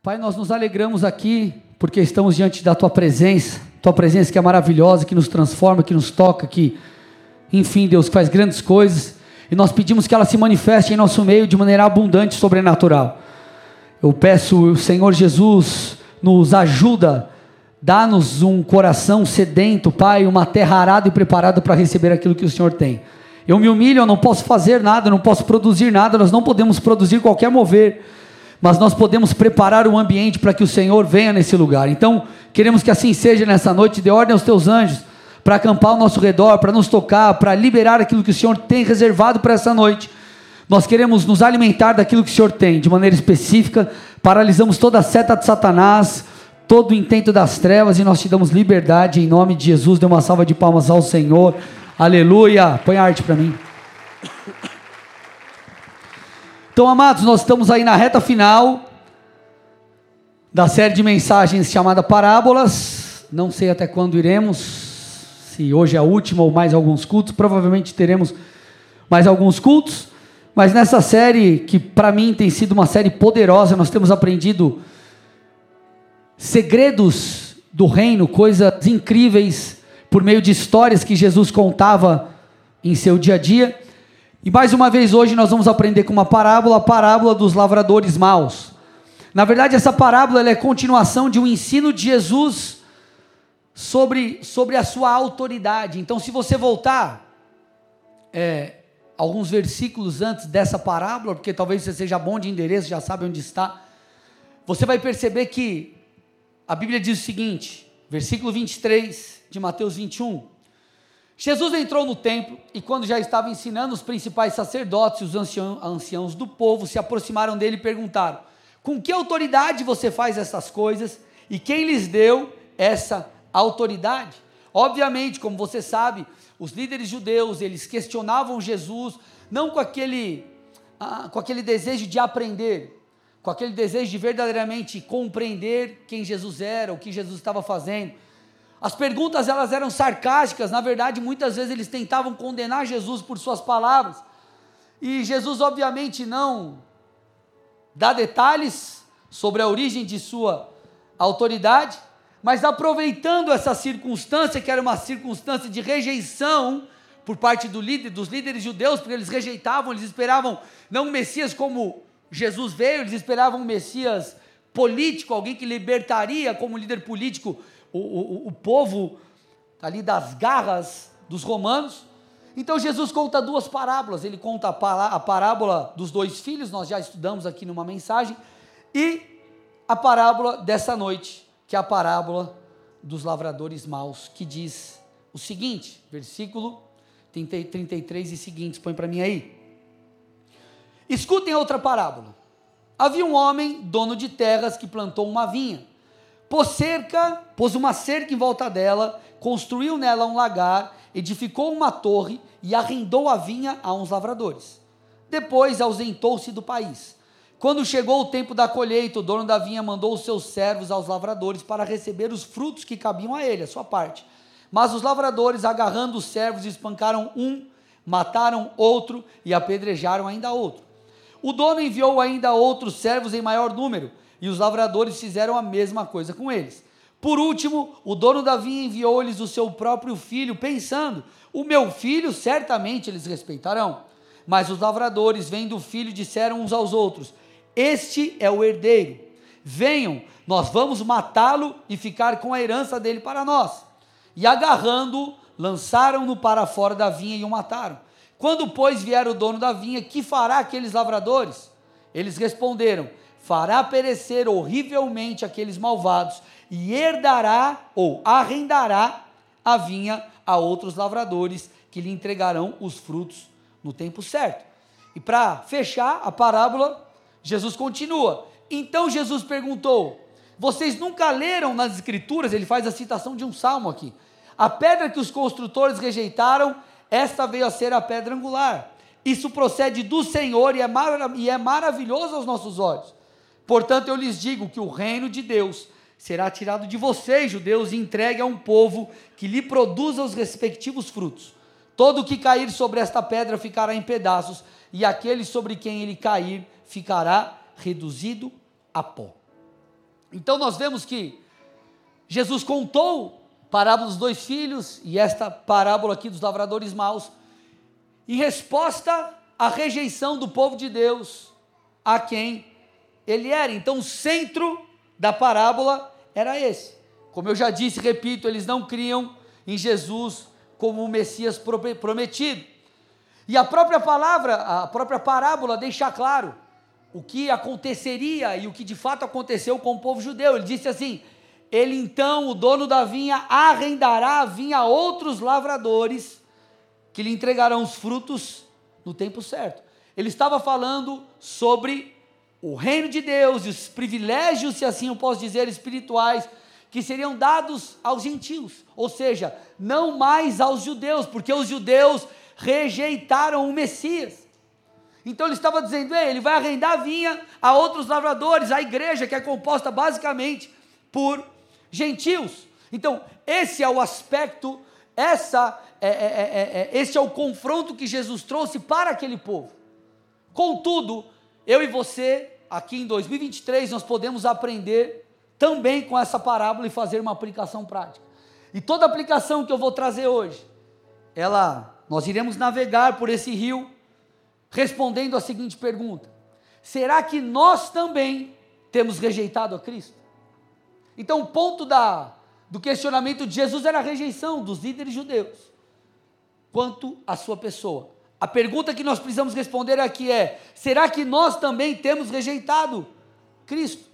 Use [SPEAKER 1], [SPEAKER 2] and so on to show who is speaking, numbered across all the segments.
[SPEAKER 1] Pai, nós nos alegramos aqui porque estamos diante da tua presença, tua presença que é maravilhosa, que nos transforma, que nos toca, que, enfim, Deus, que faz grandes coisas, e nós pedimos que ela se manifeste em nosso meio de maneira abundante e sobrenatural. Eu peço, Senhor Jesus, nos ajuda, dá-nos um coração sedento, Pai, uma terra arada e preparada para receber aquilo que o Senhor tem. Eu me humilho, eu não posso fazer nada, não posso produzir nada, nós não podemos produzir qualquer mover mas nós podemos preparar o ambiente para que o Senhor venha nesse lugar. Então, queremos que assim seja nessa noite, dê ordem aos teus anjos para acampar ao nosso redor, para nos tocar, para liberar aquilo que o Senhor tem reservado para essa noite. Nós queremos nos alimentar daquilo que o Senhor tem, de maneira específica, paralisamos toda a seta de Satanás, todo o intento das trevas e nós te damos liberdade em nome de Jesus. Dê uma salva de palmas ao Senhor. Aleluia. Põe a arte para mim. Então, amados, nós estamos aí na reta final da série de mensagens chamada Parábolas. Não sei até quando iremos, se hoje é a última ou mais alguns cultos, provavelmente teremos mais alguns cultos. Mas nessa série, que para mim tem sido uma série poderosa, nós temos aprendido segredos do reino, coisas incríveis, por meio de histórias que Jesus contava em seu dia a dia. E mais uma vez hoje nós vamos aprender com uma parábola, a parábola dos lavradores maus. Na verdade, essa parábola é continuação de um ensino de Jesus sobre, sobre a sua autoridade. Então, se você voltar é, alguns versículos antes dessa parábola, porque talvez você seja bom de endereço, já sabe onde está, você vai perceber que a Bíblia diz o seguinte, versículo 23 de Mateus 21. Jesus entrou no templo e, quando já estava ensinando, os principais sacerdotes e os anciãos, anciãos do povo se aproximaram dele e perguntaram: Com que autoridade você faz essas coisas e quem lhes deu essa autoridade? Obviamente, como você sabe, os líderes judeus eles questionavam Jesus não com aquele, ah, com aquele desejo de aprender, com aquele desejo de verdadeiramente compreender quem Jesus era, o que Jesus estava fazendo as perguntas elas eram sarcásticas, na verdade, muitas vezes eles tentavam condenar Jesus por suas palavras. E Jesus obviamente não dá detalhes sobre a origem de sua autoridade, mas aproveitando essa circunstância, que era uma circunstância de rejeição por parte do líder, dos líderes judeus, porque eles rejeitavam, eles esperavam não um Messias como Jesus veio, eles esperavam um Messias político, alguém que libertaria como líder político o, o, o povo ali das garras dos romanos. Então Jesus conta duas parábolas. Ele conta a parábola dos dois filhos, nós já estudamos aqui numa mensagem, e a parábola dessa noite, que é a parábola dos lavradores maus, que diz o seguinte, versículo 33 e seguintes, põe para mim aí. Escutem outra parábola. Havia um homem, dono de terras, que plantou uma vinha pôs cerca, pôs uma cerca em volta dela, construiu nela um lagar, edificou uma torre e arrendou a vinha a uns lavradores. Depois ausentou-se do país. Quando chegou o tempo da colheita, o dono da vinha mandou os seus servos aos lavradores para receber os frutos que cabiam a ele, a sua parte. Mas os lavradores, agarrando os servos, espancaram um, mataram outro e apedrejaram ainda outro. O dono enviou ainda outros servos em maior número e os lavradores fizeram a mesma coisa com eles. Por último, o dono da vinha enviou-lhes o seu próprio filho, pensando: O meu filho certamente eles respeitarão. Mas os lavradores, vendo o filho, disseram uns aos outros: Este é o herdeiro. Venham, nós vamos matá-lo e ficar com a herança dele para nós. E agarrando-o, lançaram-no para fora da vinha e o mataram. Quando, pois, vier o dono da vinha, que fará aqueles lavradores? Eles responderam: fará perecer horrivelmente aqueles malvados e herdará ou arrendará a vinha a outros lavradores que lhe entregarão os frutos no tempo certo. E para fechar a parábola, Jesus continua. Então Jesus perguntou: Vocês nunca leram nas Escrituras? Ele faz a citação de um salmo aqui. A pedra que os construtores rejeitaram, esta veio a ser a pedra angular. Isso procede do Senhor e é, é maravilhoso aos nossos olhos. Portanto, eu lhes digo que o reino de Deus será tirado de vocês, judeus, e entregue a um povo que lhe produza os respectivos frutos. Todo que cair sobre esta pedra ficará em pedaços, e aquele sobre quem ele cair ficará reduzido a pó. Então nós vemos que Jesus contou parábola dos dois filhos e esta parábola aqui dos lavradores maus em resposta à rejeição do povo de Deus a quem ele era. Então o centro da parábola era esse. Como eu já disse, repito, eles não criam em Jesus como o Messias prometido. E a própria palavra, a própria parábola deixa claro o que aconteceria e o que de fato aconteceu com o povo judeu. Ele disse assim: Ele então, o dono da vinha, arrendará a vinha a outros lavradores que lhe entregarão os frutos no tempo certo. Ele estava falando sobre o reino de Deus e os privilégios, se assim eu posso dizer, espirituais que seriam dados aos gentios, ou seja, não mais aos judeus, porque os judeus rejeitaram o Messias. Então ele estava dizendo, ele vai arrendar a vinha a outros lavradores, a igreja que é composta basicamente por gentios. Então, esse é o aspecto, essa é, é, é, é, esse é o confronto que Jesus trouxe para aquele povo. Contudo, eu e você, aqui em 2023, nós podemos aprender também com essa parábola e fazer uma aplicação prática. E toda aplicação que eu vou trazer hoje, ela, nós iremos navegar por esse rio, respondendo a seguinte pergunta: será que nós também temos rejeitado a Cristo? Então, o ponto da, do questionamento de Jesus era a rejeição dos líderes judeus quanto à sua pessoa. A pergunta que nós precisamos responder aqui é: será que nós também temos rejeitado Cristo?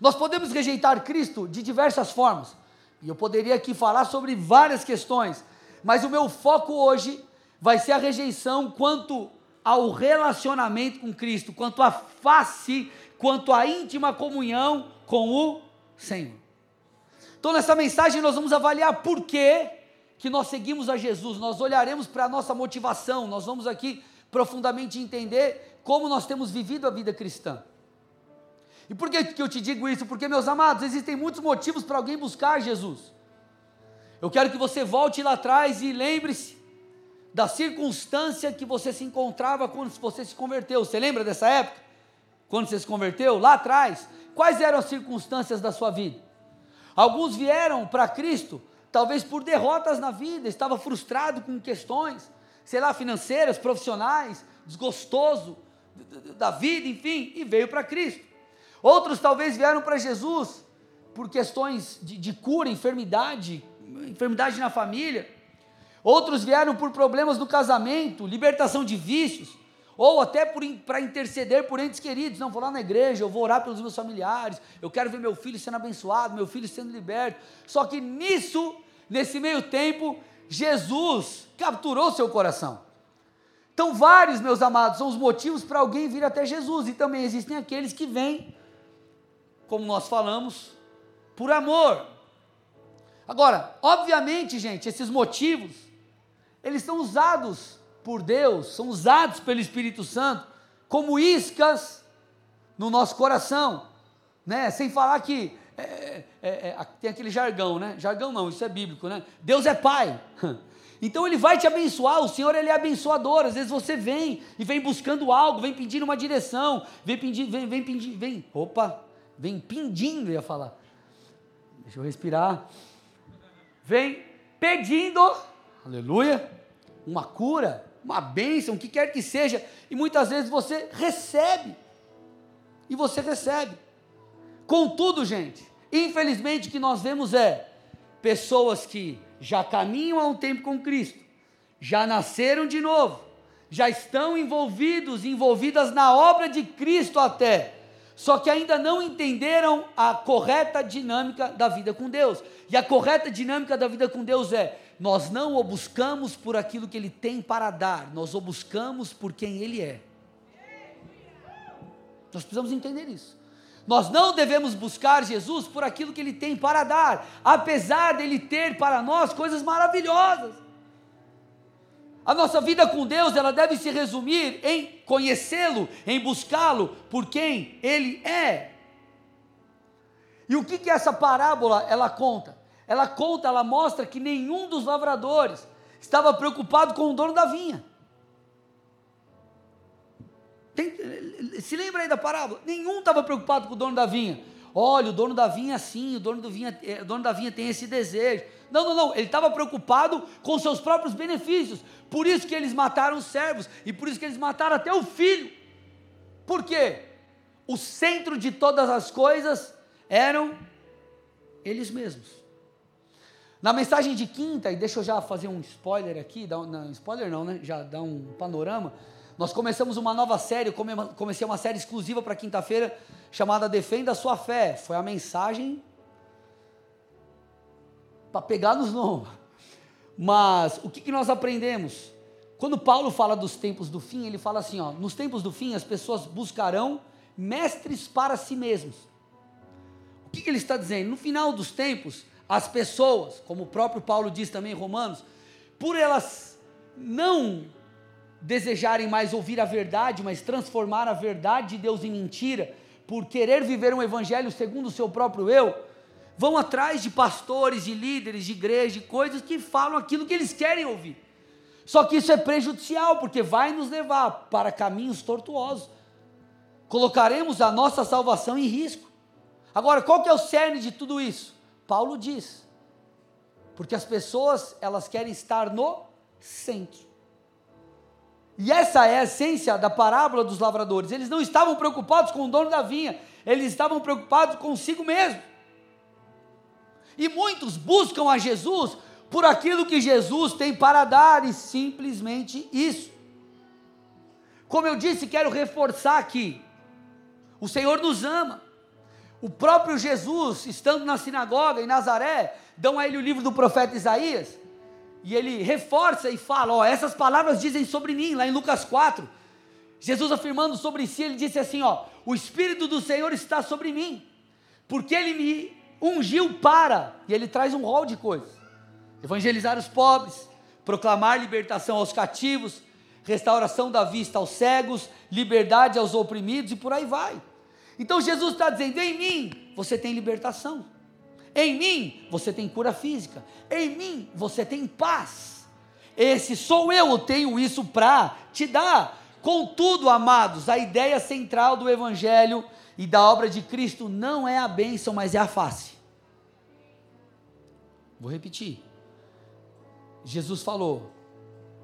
[SPEAKER 1] Nós podemos rejeitar Cristo de diversas formas. E eu poderia aqui falar sobre várias questões, mas o meu foco hoje vai ser a rejeição quanto ao relacionamento com Cristo, quanto à face, quanto à íntima comunhão com o Senhor. Então, nessa mensagem, nós vamos avaliar por que, que nós seguimos a Jesus, nós olharemos para a nossa motivação, nós vamos aqui profundamente entender como nós temos vivido a vida cristã. E por que, que eu te digo isso? Porque, meus amados, existem muitos motivos para alguém buscar Jesus. Eu quero que você volte lá atrás e lembre-se da circunstância que você se encontrava quando você se converteu. Você lembra dessa época? Quando você se converteu? Lá atrás. Quais eram as circunstâncias da sua vida? Alguns vieram para Cristo, talvez por derrotas na vida, estava frustrado com questões, sei lá, financeiras, profissionais, desgostoso da vida, enfim, e veio para Cristo. Outros talvez vieram para Jesus por questões de, de cura, enfermidade, enfermidade na família. Outros vieram por problemas no casamento, libertação de vícios, ou até para interceder por entes queridos. Não, vou lá na igreja, eu vou orar pelos meus familiares, eu quero ver meu filho sendo abençoado, meu filho sendo liberto. Só que nisso, nesse meio tempo, Jesus capturou seu coração. Então, vários, meus amados, são os motivos para alguém vir até Jesus, e também existem aqueles que vêm como nós falamos, por amor. Agora, obviamente, gente, esses motivos, eles são usados por Deus, são usados pelo Espírito Santo como iscas no nosso coração, né? Sem falar que é, é, é, tem aquele jargão, né? Jargão não, isso é bíblico, né? Deus é Pai. Então ele vai te abençoar, o Senhor ele é abençoador. Às vezes você vem e vem buscando algo, vem pedindo uma direção, vem pedindo, vem, vem pedindo, vem, opa, vem pedindo, ia falar. Deixa eu respirar. Vem pedindo, aleluia, uma cura, uma bênção, o que quer que seja, e muitas vezes você recebe. E você recebe. Contudo, gente, infelizmente o que nós vemos é pessoas que já caminham há um tempo com Cristo, já nasceram de novo, já estão envolvidos, envolvidas na obra de Cristo até, só que ainda não entenderam a correta dinâmica da vida com Deus. E a correta dinâmica da vida com Deus é: nós não o buscamos por aquilo que Ele tem para dar, nós o buscamos por quem Ele é. Nós precisamos entender isso. Nós não devemos buscar Jesus por aquilo que Ele tem para dar, apesar dele ter para nós coisas maravilhosas. A nossa vida com Deus, ela deve se resumir em conhecê-lo, em buscá-lo por quem ele é. E o que que essa parábola ela conta? Ela conta, ela mostra que nenhum dos lavradores estava preocupado com o dono da vinha. Tem, se lembra aí da parábola? Nenhum estava preocupado com o dono da vinha. olha, o dono da vinha é assim, o dono, do vinha, eh, o dono da vinha tem esse desejo. Não, não, não, ele estava preocupado com seus próprios benefícios. Por isso que eles mataram os servos e por isso que eles mataram até o filho. Por quê? O centro de todas as coisas eram eles mesmos. Na mensagem de quinta, e deixa eu já fazer um spoiler aqui, um, não, spoiler não, né? Já dá um panorama. Nós começamos uma nova série, comecei uma série exclusiva para quinta-feira, chamada Defenda a Sua Fé. Foi a mensagem para pegar nos lombos. Mas o que, que nós aprendemos? Quando Paulo fala dos tempos do fim, ele fala assim: ó, nos tempos do fim as pessoas buscarão mestres para si mesmos. O que, que ele está dizendo? No final dos tempos, as pessoas, como o próprio Paulo diz também em Romanos, por elas não desejarem mais ouvir a verdade, mas transformar a verdade de Deus em mentira, por querer viver um evangelho segundo o seu próprio eu, vão atrás de pastores, de líderes, de igreja, de coisas que falam aquilo que eles querem ouvir. Só que isso é prejudicial, porque vai nos levar para caminhos tortuosos. Colocaremos a nossa salvação em risco. Agora, qual que é o cerne de tudo isso? Paulo diz: porque as pessoas, elas querem estar no centro. E essa é a essência da parábola dos lavradores. Eles não estavam preocupados com o dono da vinha, eles estavam preocupados consigo mesmo. E muitos buscam a Jesus por aquilo que Jesus tem para dar, e simplesmente isso. Como eu disse, quero reforçar aqui: o Senhor nos ama. O próprio Jesus, estando na sinagoga em Nazaré, dão a ele o livro do profeta Isaías, e ele reforça e fala: Ó, essas palavras dizem sobre mim, lá em Lucas 4. Jesus afirmando sobre si, ele disse assim: Ó, o Espírito do Senhor está sobre mim, porque ele me ungiu para, e ele traz um rol de coisas: evangelizar os pobres, proclamar libertação aos cativos, restauração da vista aos cegos, liberdade aos oprimidos e por aí vai. Então Jesus está dizendo: em mim você tem libertação. Em mim você tem cura física. Em mim você tem paz. Esse sou eu, eu tenho isso para te dar. Contudo, amados, a ideia central do Evangelho e da obra de Cristo não é a bênção, mas é a face. Vou repetir. Jesus falou: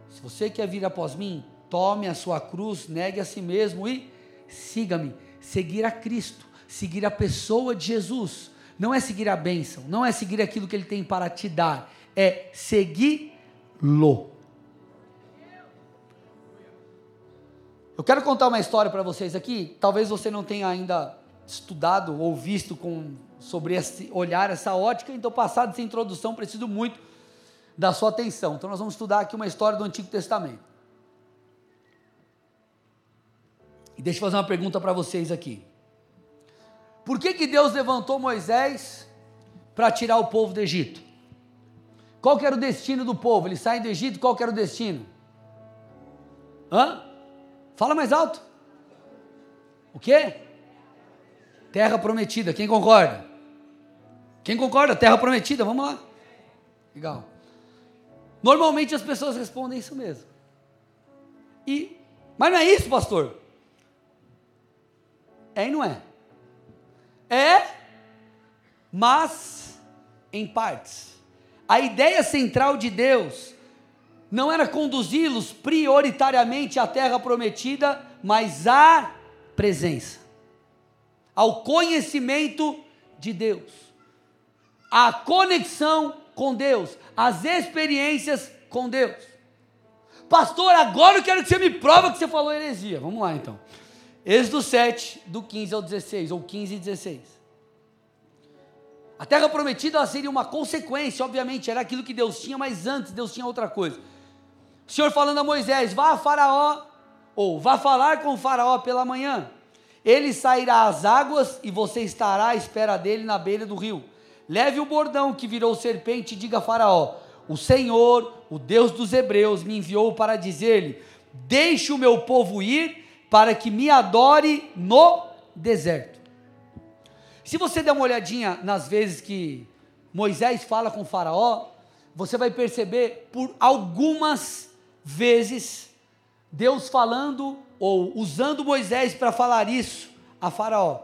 [SPEAKER 1] se você quer vir após mim, tome a sua cruz, negue a si mesmo e siga-me. Seguir a Cristo, seguir a pessoa de Jesus não é seguir a bênção, não é seguir aquilo que ele tem para te dar, é segui-lo. Eu quero contar uma história para vocês aqui. Talvez você não tenha ainda estudado ou visto com, sobre esse olhar, essa ótica, então, passado essa introdução, preciso muito da sua atenção. Então, nós vamos estudar aqui uma história do Antigo Testamento. E deixa eu fazer uma pergunta para vocês aqui. Por que, que Deus levantou Moisés para tirar o povo do Egito? Qual era o destino do povo? Eles saem do Egito, qual era o destino? Hã? Fala mais alto. O quê? Terra prometida. Quem concorda? Quem concorda? Terra prometida, vamos lá. Legal. Normalmente as pessoas respondem isso mesmo. E, mas não é isso, pastor? É e não é. É, mas em partes. A ideia central de Deus não era conduzi-los prioritariamente à terra prometida, mas à presença, ao conhecimento de Deus, à conexão com Deus, às experiências com Deus. Pastor, agora eu quero que você me prova que você falou heresia. Vamos lá então. Êxodo 7, do 15 ao 16, ou 15 e 16. A terra prometida seria uma consequência, obviamente, era aquilo que Deus tinha, mas antes Deus tinha outra coisa. O Senhor falando a Moisés: vá a Faraó, ou vá falar com Faraó pela manhã. Ele sairá às águas e você estará à espera dele na beira do rio. Leve o bordão que virou serpente e diga a Faraó: O Senhor, o Deus dos Hebreus, me enviou para dizer-lhe: Deixe o meu povo ir para que me adore no deserto. Se você der uma olhadinha nas vezes que Moisés fala com Faraó, você vai perceber por algumas vezes Deus falando ou usando Moisés para falar isso a Faraó.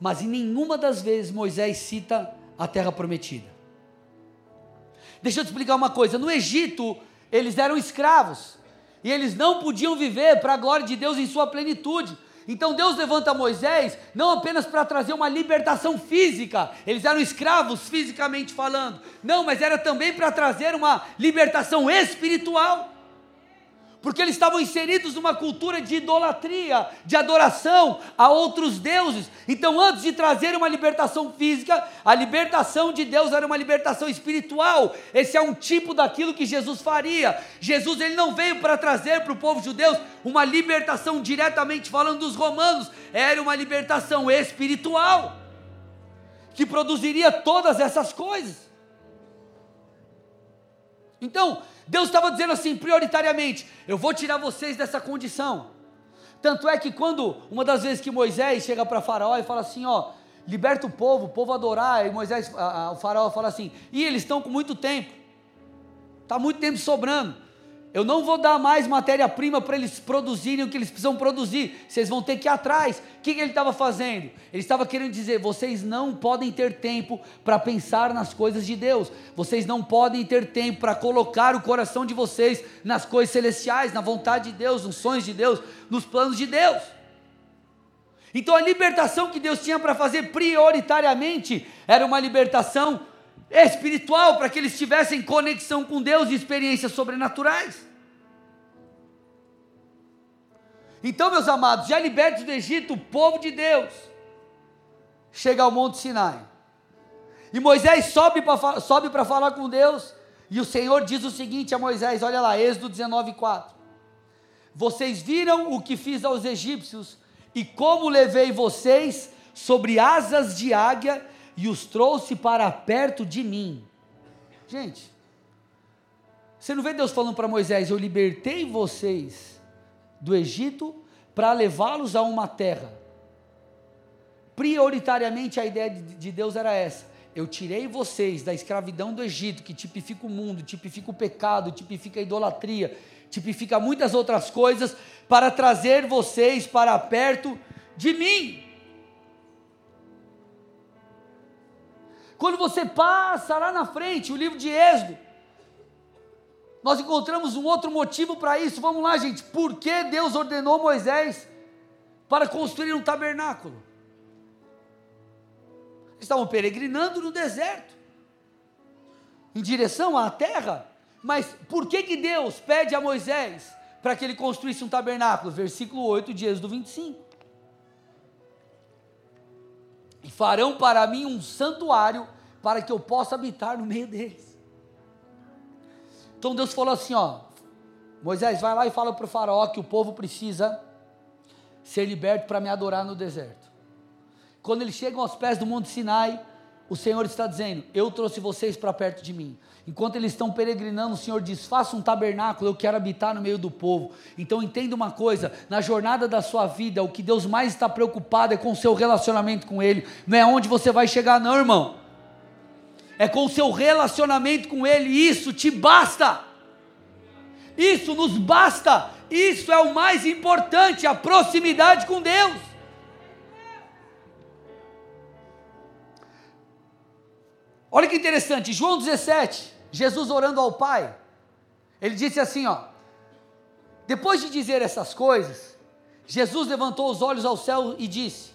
[SPEAKER 1] mas em nenhuma das vezes Moisés cita a terra prometida. Deixa eu te explicar uma coisa: no Egito, eles eram escravos, e eles não podiam viver para a glória de Deus em sua plenitude. Então Deus levanta Moisés não apenas para trazer uma libertação física, eles eram escravos fisicamente falando, não, mas era também para trazer uma libertação espiritual porque eles estavam inseridos numa cultura de idolatria, de adoração a outros deuses. Então, antes de trazer uma libertação física, a libertação de Deus era uma libertação espiritual. Esse é um tipo daquilo que Jesus faria. Jesus ele não veio para trazer para o povo judeu uma libertação diretamente falando dos romanos, era uma libertação espiritual que produziria todas essas coisas. Então, Deus estava dizendo assim, prioritariamente: eu vou tirar vocês dessa condição. Tanto é que quando, uma das vezes que Moisés chega para Faraó e fala assim: ó, liberta o povo, o povo adorar, e Moisés, a, a, o Faraó fala assim: e eles estão com muito tempo, está muito tempo sobrando. Eu não vou dar mais matéria-prima para eles produzirem o que eles precisam produzir. Vocês vão ter que ir atrás. O que, que ele estava fazendo? Ele estava querendo dizer: vocês não podem ter tempo para pensar nas coisas de Deus. Vocês não podem ter tempo para colocar o coração de vocês nas coisas celestiais, na vontade de Deus, nos sonhos de Deus, nos planos de Deus. Então a libertação que Deus tinha para fazer prioritariamente era uma libertação espiritual para que eles tivessem conexão com Deus e experiências sobrenaturais. Então, meus amados, já libertos do Egito, o povo de Deus chega ao Monte Sinai. E Moisés sobe para sobe falar com Deus. E o Senhor diz o seguinte a Moisés: olha lá, Êxodo 19, 4. Vocês viram o que fiz aos egípcios e como levei vocês sobre asas de águia e os trouxe para perto de mim. Gente, você não vê Deus falando para Moisés: Eu libertei vocês do Egito para levá-los a uma terra. Prioritariamente a ideia de Deus era essa: Eu tirei vocês da escravidão do Egito, que tipifica o mundo, tipifica o pecado, tipifica a idolatria, tipifica muitas outras coisas, para trazer vocês para perto de mim. Quando você passa lá na frente, o livro de Êxodo, nós encontramos um outro motivo para isso. Vamos lá, gente. Por que Deus ordenou Moisés para construir um tabernáculo? Eles estavam peregrinando no deserto, em direção à terra. Mas por que, que Deus pede a Moisés para que ele construísse um tabernáculo? Versículo 8 de Êxodo 25 e farão para mim um santuário para que eu possa habitar no meio deles. Então Deus falou assim: ó, Moisés, vai lá e fala para o faraó que o povo precisa ser liberto para me adorar no deserto. Quando eles chegam aos pés do Monte Sinai, o Senhor está dizendo: Eu trouxe vocês para perto de mim. Enquanto eles estão peregrinando, o Senhor diz: faça um tabernáculo, eu quero habitar no meio do povo. Então entenda uma coisa: na jornada da sua vida, o que Deus mais está preocupado é com o seu relacionamento com Ele, não é onde você vai chegar, não, irmão. É com o seu relacionamento com Ele, isso te basta. Isso nos basta. Isso é o mais importante, a proximidade com Deus. Olha que interessante, João 17, Jesus orando ao Pai, ele disse assim: ó, depois de dizer essas coisas, Jesus levantou os olhos ao céu e disse: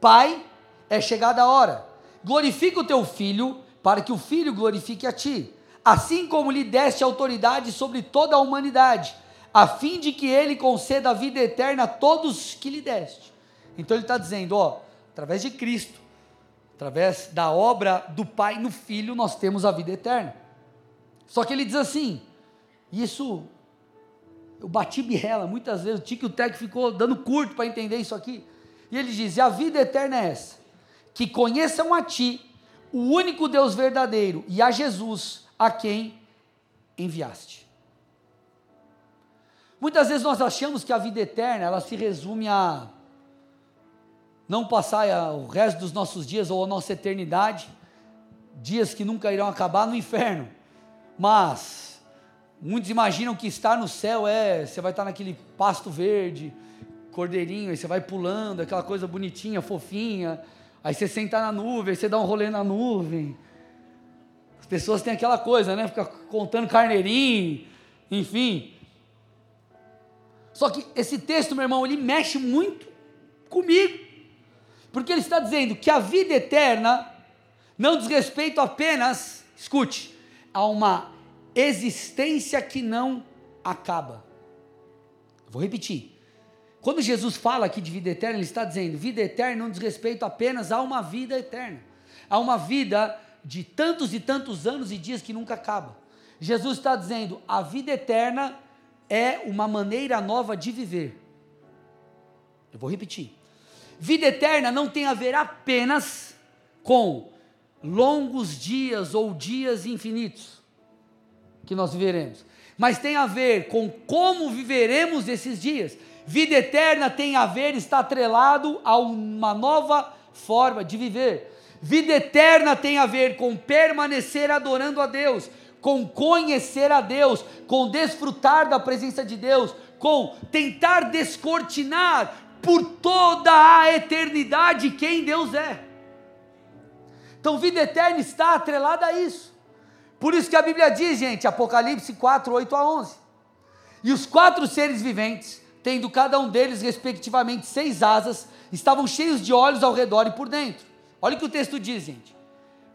[SPEAKER 1] Pai, é chegada a hora, glorifica o teu filho, para que o filho glorifique a ti, assim como lhe deste autoridade sobre toda a humanidade, a fim de que ele conceda a vida eterna a todos que lhe deste. Então ele está dizendo: ó, através de Cristo, através da obra do Pai no Filho, nós temos a vida eterna. Só que ele diz assim, isso eu bati birrela muitas vezes, o Tico e o Tec ficou dando curto para entender isso aqui. E ele diz: e a vida eterna é essa, que conheçam a Ti, o único Deus verdadeiro, e a Jesus, a quem enviaste. Muitas vezes nós achamos que a vida eterna, ela se resume a não passar o resto dos nossos dias ou a nossa eternidade, dias que nunca irão acabar no inferno. Mas muitos imaginam que estar no céu é você vai estar naquele pasto verde, cordeirinho, aí você vai pulando, aquela coisa bonitinha, fofinha. Aí você senta na nuvem, aí você dá um rolê na nuvem. As pessoas têm aquela coisa, né? Fica contando carneirinho, enfim. Só que esse texto, meu irmão, ele mexe muito comigo. Porque ele está dizendo que a vida eterna não diz respeito apenas, escute, a uma existência que não acaba. Vou repetir. Quando Jesus fala aqui de vida eterna, ele está dizendo: vida eterna não diz respeito apenas a uma vida eterna, a uma vida de tantos e tantos anos e dias que nunca acaba. Jesus está dizendo: a vida eterna é uma maneira nova de viver. Eu vou repetir. Vida eterna não tem a ver apenas com longos dias ou dias infinitos que nós viveremos, mas tem a ver com como viveremos esses dias. Vida eterna tem a ver, está atrelado a uma nova forma de viver. Vida eterna tem a ver com permanecer adorando a Deus, com conhecer a Deus, com desfrutar da presença de Deus, com tentar descortinar por toda a eternidade quem Deus é. Então, vida eterna está atrelada a isso. Por isso que a Bíblia diz, gente, Apocalipse 4, 8 a 11. E os quatro seres viventes tendo cada um deles, respectivamente, seis asas, estavam cheios de olhos ao redor e por dentro. Olha o que o texto diz, gente.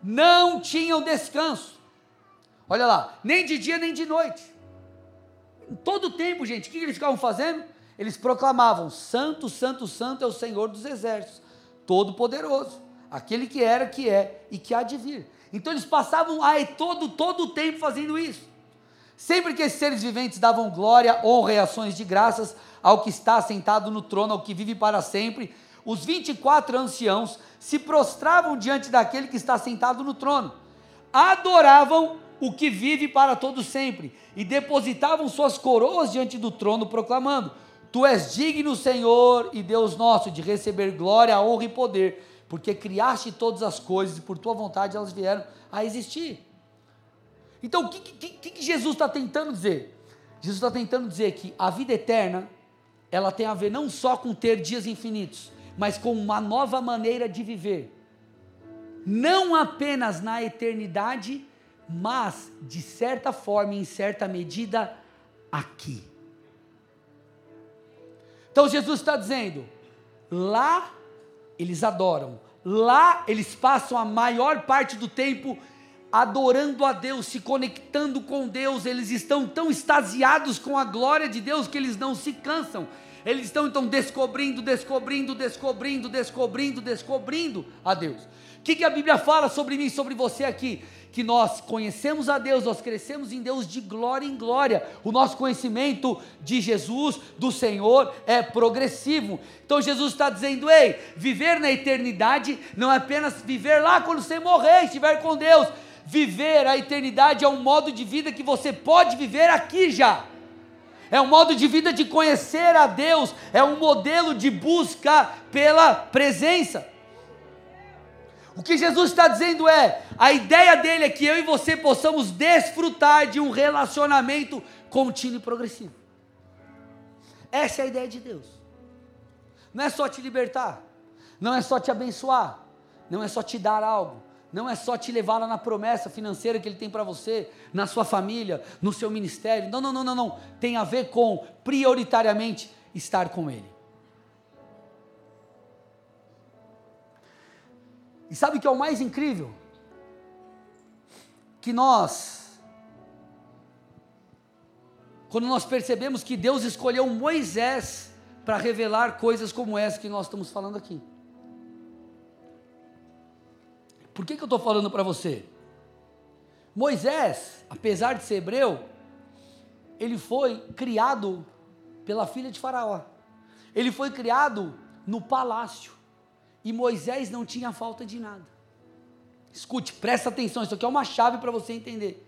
[SPEAKER 1] Não tinham descanso. Olha lá, nem de dia nem de noite. Em todo o tempo, gente, o que eles ficavam fazendo? Eles proclamavam: Santo, Santo, Santo é o Senhor dos exércitos, Todo-Poderoso, aquele que era, que é e que há de vir. Então eles passavam aí todo, todo o tempo fazendo isso. Sempre que esses seres viventes davam glória, honra e ações de graças ao que está sentado no trono, ao que vive para sempre, os 24 anciãos se prostravam diante daquele que está sentado no trono, adoravam o que vive para todo sempre e depositavam suas coroas diante do trono, proclamando: Tu és digno, Senhor e Deus nosso, de receber glória, honra e poder, porque criaste todas as coisas e por tua vontade elas vieram a existir. Então, o que, que, que Jesus está tentando dizer? Jesus está tentando dizer que a vida eterna ela tem a ver não só com ter dias infinitos, mas com uma nova maneira de viver. Não apenas na eternidade, mas de certa forma, em certa medida, aqui. Então Jesus está dizendo: lá eles adoram, lá eles passam a maior parte do tempo adorando a Deus, se conectando com Deus, eles estão tão extasiados com a glória de Deus que eles não se cansam. Eles estão então descobrindo, descobrindo, descobrindo, descobrindo, descobrindo a Deus. Que, que a Bíblia fala sobre mim e sobre você aqui? que nós conhecemos a Deus, nós crescemos em Deus de glória em glória. O nosso conhecimento de Jesus, do Senhor, é progressivo. Então Jesus está dizendo: ei, viver na eternidade não é apenas viver lá quando você morrer, estiver com Deus viver a eternidade é um modo de vida que você pode viver aqui já. É um modo de vida de conhecer a Deus, é um modelo de busca pela presença. O que Jesus está dizendo é: a ideia dele é que eu e você possamos desfrutar de um relacionamento contínuo e progressivo. Essa é a ideia de Deus. Não é só te libertar, não é só te abençoar, não é só te dar algo, não é só te levar lá na promessa financeira que Ele tem para você, na sua família, no seu ministério. Não, não, não, não, não. Tem a ver com, prioritariamente, estar com Ele. E sabe o que é o mais incrível? Que nós, quando nós percebemos que Deus escolheu Moisés para revelar coisas como essa que nós estamos falando aqui. Por que, que eu estou falando para você? Moisés, apesar de ser hebreu, ele foi criado pela filha de Faraó. Ele foi criado no palácio. E Moisés não tinha falta de nada. Escute, presta atenção, isso aqui é uma chave para você entender.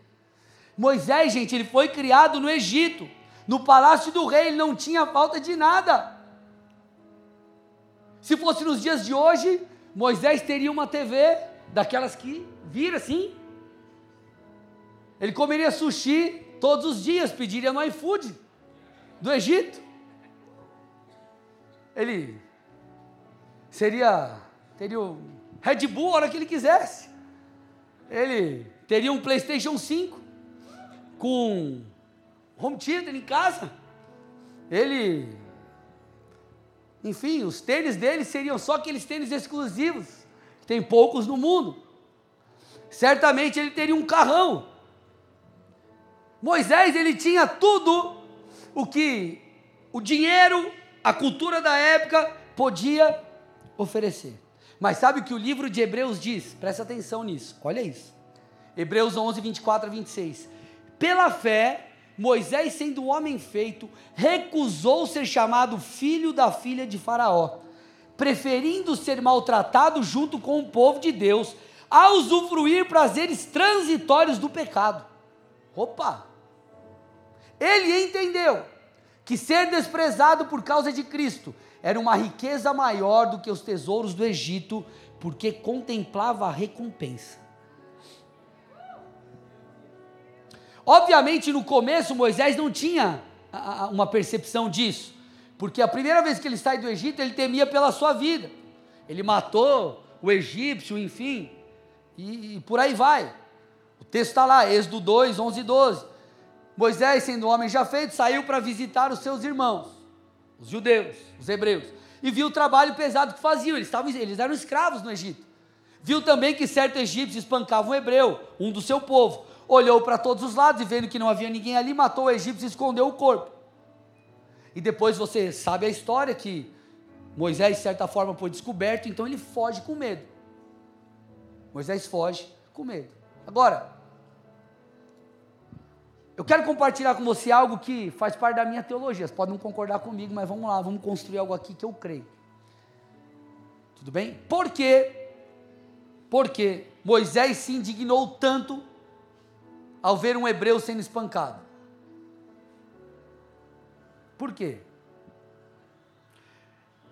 [SPEAKER 1] Moisés, gente, ele foi criado no Egito, no palácio do rei, ele não tinha falta de nada. Se fosse nos dias de hoje, Moisés teria uma TV, daquelas que vira assim. Ele comeria sushi todos os dias, pediria no iFood do Egito. Ele seria teria Red Bull a hora que ele quisesse. Ele teria um PlayStation 5 com home theater em casa. Ele, enfim, os tênis dele seriam só aqueles tênis exclusivos, que tem poucos no mundo. Certamente ele teria um carrão. Moisés, ele tinha tudo o que o dinheiro, a cultura da época podia oferecer. Mas sabe o que o livro de Hebreus diz? Presta atenção nisso, olha isso. Hebreus 11, 24 a 26. Pela fé, Moisés, sendo homem feito, recusou ser chamado filho da filha de Faraó, preferindo ser maltratado junto com o povo de Deus, a usufruir prazeres transitórios do pecado. Opa! Ele entendeu que ser desprezado por causa de Cristo era uma riqueza maior do que os tesouros do Egito, porque contemplava a recompensa. Obviamente, no começo, Moisés não tinha uma percepção disso, porque a primeira vez que ele sai do Egito, ele temia pela sua vida. Ele matou o egípcio, enfim, e, e por aí vai. O texto está lá, Êxodo 2, 11 e 12. Moisés, sendo homem já feito, saiu para visitar os seus irmãos, os judeus, os hebreus, e viu o trabalho pesado que faziam. Eles, estavam, eles eram escravos no Egito. Viu também que certo egípcio espancava um hebreu, um do seu povo. Olhou para todos os lados e vendo que não havia ninguém ali, matou o egípcio e escondeu o corpo. E depois você sabe a história que Moisés, de certa forma, foi descoberto, então ele foge com medo. Moisés foge com medo. Agora, eu quero compartilhar com você algo que faz parte da minha teologia. Você pode não concordar comigo, mas vamos lá, vamos construir algo aqui que eu creio. Tudo bem? Por quê? Porque Moisés se indignou tanto ao ver um hebreu sendo espancado. Por quê?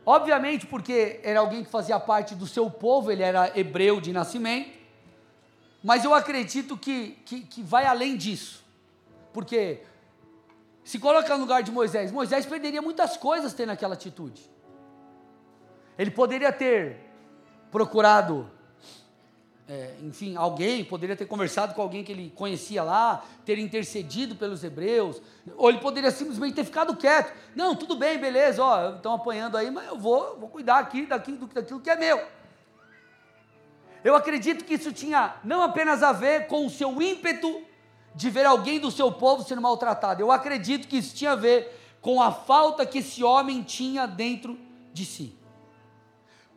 [SPEAKER 1] Obviamente, porque era alguém que fazia parte do seu povo, ele era hebreu de nascimento, mas eu acredito que, que, que vai além disso. Porque se coloca no lugar de Moisés, Moisés perderia muitas coisas tendo aquela atitude. Ele poderia ter procurado, é, enfim, alguém, poderia ter conversado com alguém que ele conhecia lá, ter intercedido pelos hebreus, ou ele poderia simplesmente ter ficado quieto. Não, tudo bem, beleza, ó, estão apanhando aí, mas eu vou, vou cuidar aqui daquilo, daquilo que é meu. Eu acredito que isso tinha não apenas a ver com o seu ímpeto de ver alguém do seu povo sendo maltratado. Eu acredito que isso tinha a ver com a falta que esse homem tinha dentro de si.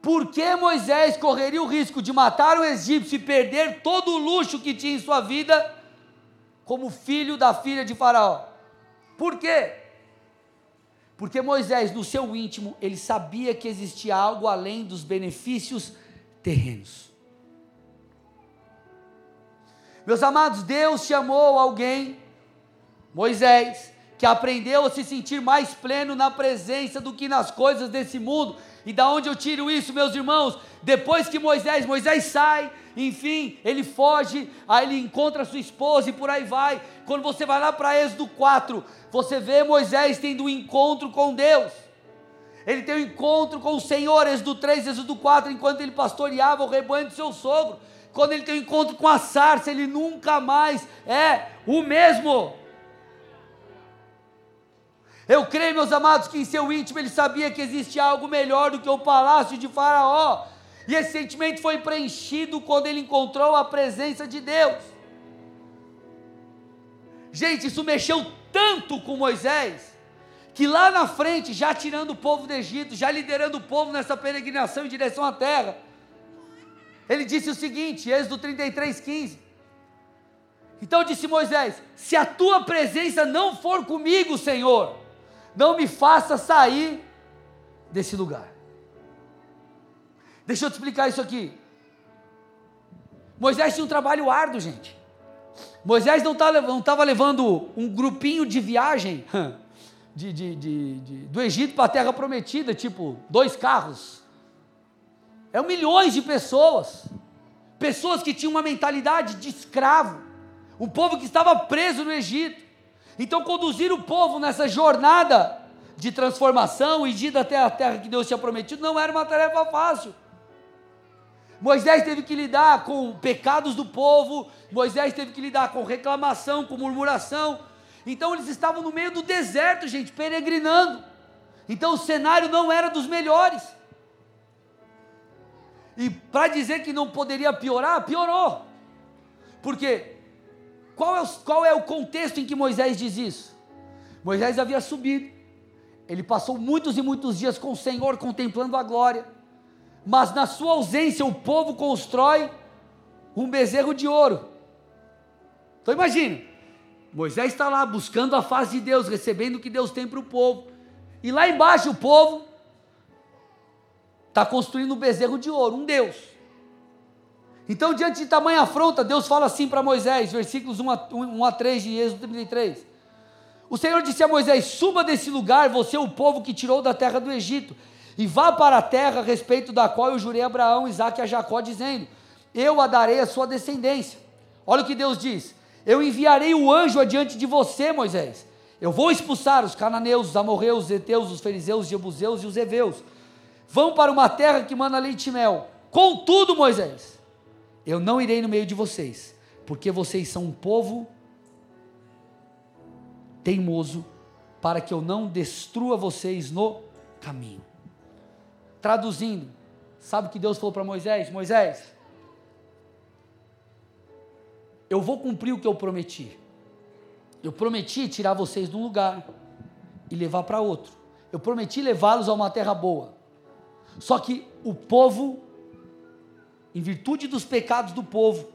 [SPEAKER 1] Por que Moisés correria o risco de matar um egípcio e perder todo o luxo que tinha em sua vida como filho da filha de Faraó? Por quê? Porque Moisés, no seu íntimo, ele sabia que existia algo além dos benefícios terrenos. Meus amados, Deus chamou alguém, Moisés, que aprendeu a se sentir mais pleno na presença do que nas coisas desse mundo. E da onde eu tiro isso, meus irmãos? Depois que Moisés, Moisés sai, enfim, ele foge, aí ele encontra sua esposa e por aí vai. Quando você vai lá para Êxodo 4, você vê Moisés tendo um encontro com Deus. Ele tem um encontro com o Senhor, Êxodo 3, Êxodo 4, enquanto ele pastoreava o rebanho do seu sogro quando ele tem um encontro com a sarça, ele nunca mais é o mesmo. Eu creio, meus amados, que em seu íntimo ele sabia que existia algo melhor do que o palácio de Faraó. E esse sentimento foi preenchido quando ele encontrou a presença de Deus. Gente, isso mexeu tanto com Moisés, que lá na frente, já tirando o povo do Egito, já liderando o povo nessa peregrinação em direção à terra, ele disse o seguinte, Êxodo 33, 15. Então disse Moisés: Se a tua presença não for comigo, Senhor, não me faça sair desse lugar. Deixa eu te explicar isso aqui. Moisés tinha um trabalho árduo, gente. Moisés não tá estava levando um grupinho de viagem de, de, de, do Egito para a terra prometida, tipo dois carros. Eram milhões de pessoas, pessoas que tinham uma mentalidade de escravo, um povo que estava preso no Egito. Então, conduzir o povo nessa jornada de transformação e de ir até a terra que Deus tinha prometido não era uma tarefa fácil. Moisés teve que lidar com pecados do povo, Moisés teve que lidar com reclamação, com murmuração. Então eles estavam no meio do deserto, gente, peregrinando. Então o cenário não era dos melhores. E para dizer que não poderia piorar, piorou. Porque qual é, o, qual é o contexto em que Moisés diz isso? Moisés havia subido, ele passou muitos e muitos dias com o Senhor contemplando a glória, mas na sua ausência o povo constrói um bezerro de ouro. Então imagine, Moisés está lá buscando a face de Deus, recebendo o que Deus tem para o povo, e lá embaixo o povo está construindo um bezerro de ouro, um Deus. Então, diante de tamanha afronta, Deus fala assim para Moisés, versículos 1 a, 1 a 3 de Êxodo 33. O Senhor disse a Moisés: Suba desse lugar, você é o povo que tirou da terra do Egito, e vá para a terra a respeito da qual eu jurei a Abraão, Isaque e a Jacó, dizendo: Eu a darei a sua descendência. Olha o que Deus diz: Eu enviarei o anjo adiante de você, Moisés. Eu vou expulsar os cananeus, os amorreus, os heteus, os fariseus, os jebuseus e os heveus. Vão para uma terra que manda leite e mel. Contudo, Moisés, eu não irei no meio de vocês, porque vocês são um povo teimoso, para que eu não destrua vocês no caminho. Traduzindo, sabe o que Deus falou para Moisés? Moisés, eu vou cumprir o que eu prometi. Eu prometi tirar vocês de um lugar e levar para outro. Eu prometi levá-los a uma terra boa. Só que o povo, em virtude dos pecados do povo,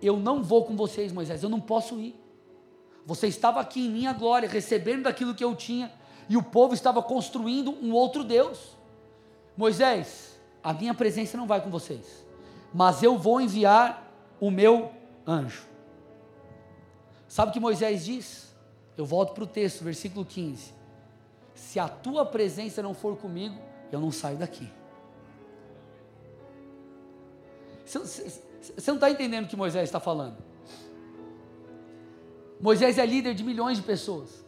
[SPEAKER 1] eu não vou com vocês, Moisés, eu não posso ir. Você estava aqui em minha glória, recebendo daquilo que eu tinha, e o povo estava construindo um outro Deus. Moisés, a minha presença não vai com vocês, mas eu vou enviar o meu anjo. Sabe o que Moisés diz? Eu volto para o texto, versículo 15: Se a tua presença não for comigo, eu não saio daqui. Você não está entendendo o que Moisés está falando? Moisés é líder de milhões de pessoas.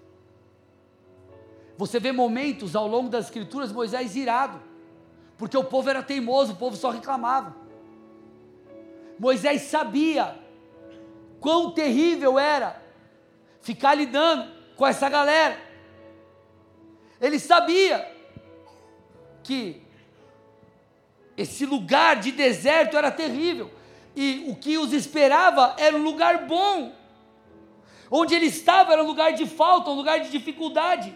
[SPEAKER 1] Você vê momentos ao longo das escrituras, Moisés irado, porque o povo era teimoso, o povo só reclamava. Moisés sabia quão terrível era ficar lidando com essa galera. Ele sabia que esse lugar de deserto era terrível e o que os esperava era um lugar bom. Onde ele estava era um lugar de falta, um lugar de dificuldade.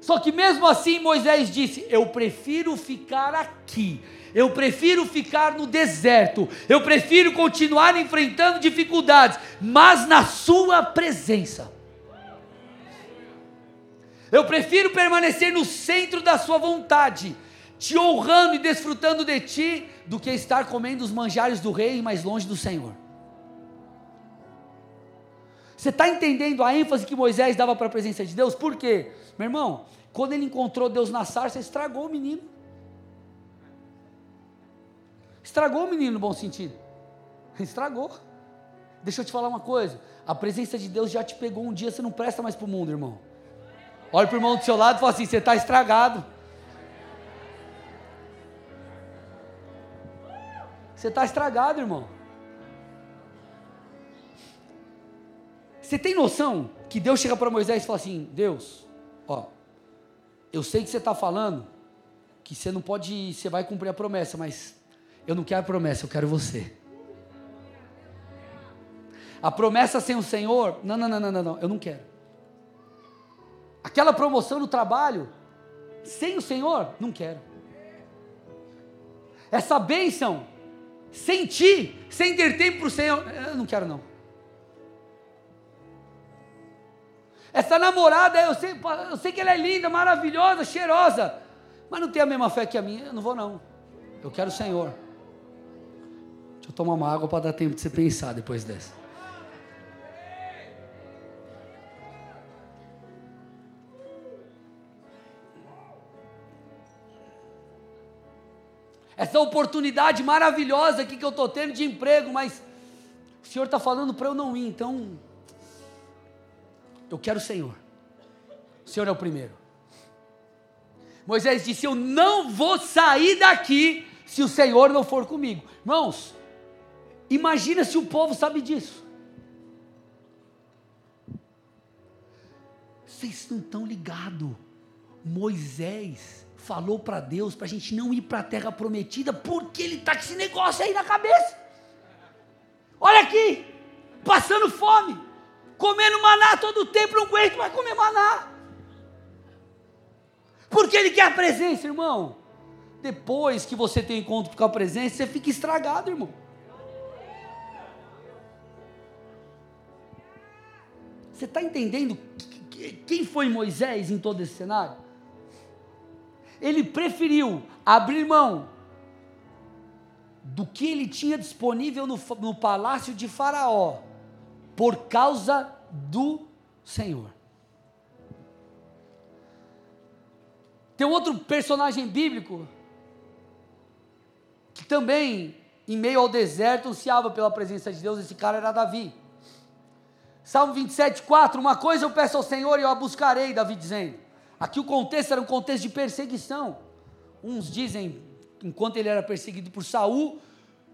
[SPEAKER 1] Só que mesmo assim Moisés disse: Eu prefiro ficar aqui. Eu prefiro ficar no deserto. Eu prefiro continuar enfrentando dificuldades, mas na Sua presença. Eu prefiro permanecer no centro da Sua vontade, te honrando e desfrutando de Ti, do que estar comendo os manjares do Rei mais longe do Senhor. Você está entendendo a ênfase que Moisés dava para a presença de Deus? Por quê? Meu irmão, quando ele encontrou Deus na sarça, estragou o menino. Estragou o menino no bom sentido. Estragou. Deixa eu te falar uma coisa. A presença de Deus já te pegou um dia, você não presta mais para o mundo, irmão. Olha para o irmão do seu lado e fala assim: você está estragado. Você está estragado, irmão. Você tem noção que Deus chega para Moisés e fala assim: Deus, ó, eu sei que você está falando que você não pode, você vai cumprir a promessa, mas eu não quero a promessa, eu quero você. A promessa sem o Senhor, não, não, não, não, não, eu não quero. Aquela promoção no trabalho, sem o Senhor, não quero. Essa bênção, sem ti, sem ter tempo para o Senhor, eu não quero não. Essa namorada, eu sei, eu sei que ela é linda, maravilhosa, cheirosa, mas não tem a mesma fé que a minha, eu não vou não. Eu quero o Senhor. Deixa eu tomar uma água para dar tempo de você pensar depois dessa. Essa oportunidade maravilhosa aqui que eu estou tendo de emprego, mas o Senhor está falando para eu não ir, então eu quero o Senhor. O Senhor é o primeiro. Moisés disse: Eu não vou sair daqui se o Senhor não for comigo. Irmãos, Imagina se o povo sabe disso. Vocês não estão ligados. Moisés falou para Deus para a gente não ir para a terra prometida, porque ele está com esse negócio aí na cabeça. Olha aqui, passando fome, comendo maná todo o tempo, não aguento mais comer maná. Porque ele quer a presença, irmão. Depois que você tem encontro com a presença, você fica estragado, irmão. Você está entendendo quem foi Moisés em todo esse cenário? Ele preferiu abrir mão do que ele tinha disponível no, no palácio de Faraó, por causa do Senhor. Tem outro personagem bíblico que também, em meio ao deserto, ansiava pela presença de Deus. Esse cara era Davi. Salmo 27, 4: Uma coisa eu peço ao Senhor e eu a buscarei, Davi dizendo. Aqui o contexto era um contexto de perseguição. Uns dizem, enquanto ele era perseguido por Saul,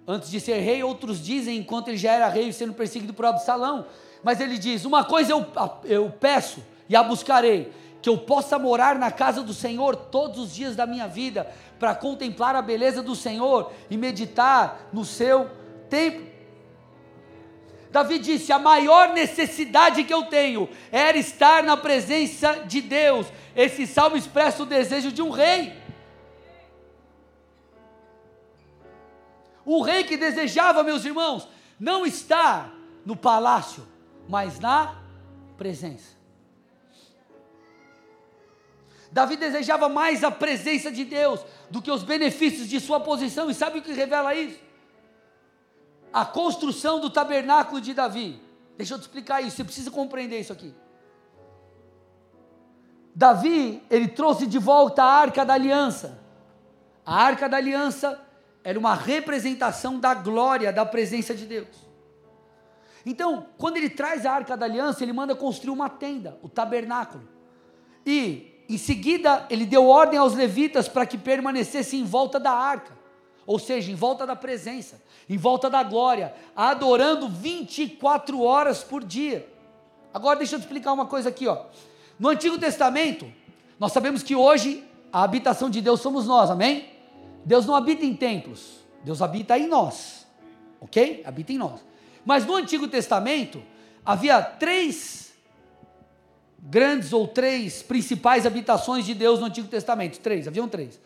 [SPEAKER 1] antes de ser rei, outros dizem, enquanto ele já era rei, sendo perseguido por Absalão. Mas ele diz: Uma coisa eu, eu peço e a buscarei, que eu possa morar na casa do Senhor todos os dias da minha vida, para contemplar a beleza do Senhor e meditar no seu templo. Davi disse: a maior necessidade que eu tenho era estar na presença de Deus. Esse salmo expressa o desejo de um rei. O rei que desejava, meus irmãos, não estar no palácio, mas na presença. Davi desejava mais a presença de Deus do que os benefícios de sua posição, e sabe o que revela isso? A construção do tabernáculo de Davi. Deixa eu te explicar isso, você precisa compreender isso aqui. Davi, ele trouxe de volta a arca da aliança. A arca da aliança era uma representação da glória, da presença de Deus. Então, quando ele traz a arca da aliança, ele manda construir uma tenda, o tabernáculo. E, em seguida, ele deu ordem aos levitas para que permanecessem em volta da arca ou seja, em volta da presença, em volta da glória, adorando 24 horas por dia. Agora deixa eu te explicar uma coisa aqui, ó. No Antigo Testamento, nós sabemos que hoje a habitação de Deus somos nós, amém? Deus não habita em templos, Deus habita em nós, ok? Habita em nós. Mas no Antigo Testamento havia três grandes ou três principais habitações de Deus no Antigo Testamento. Três, haviam três.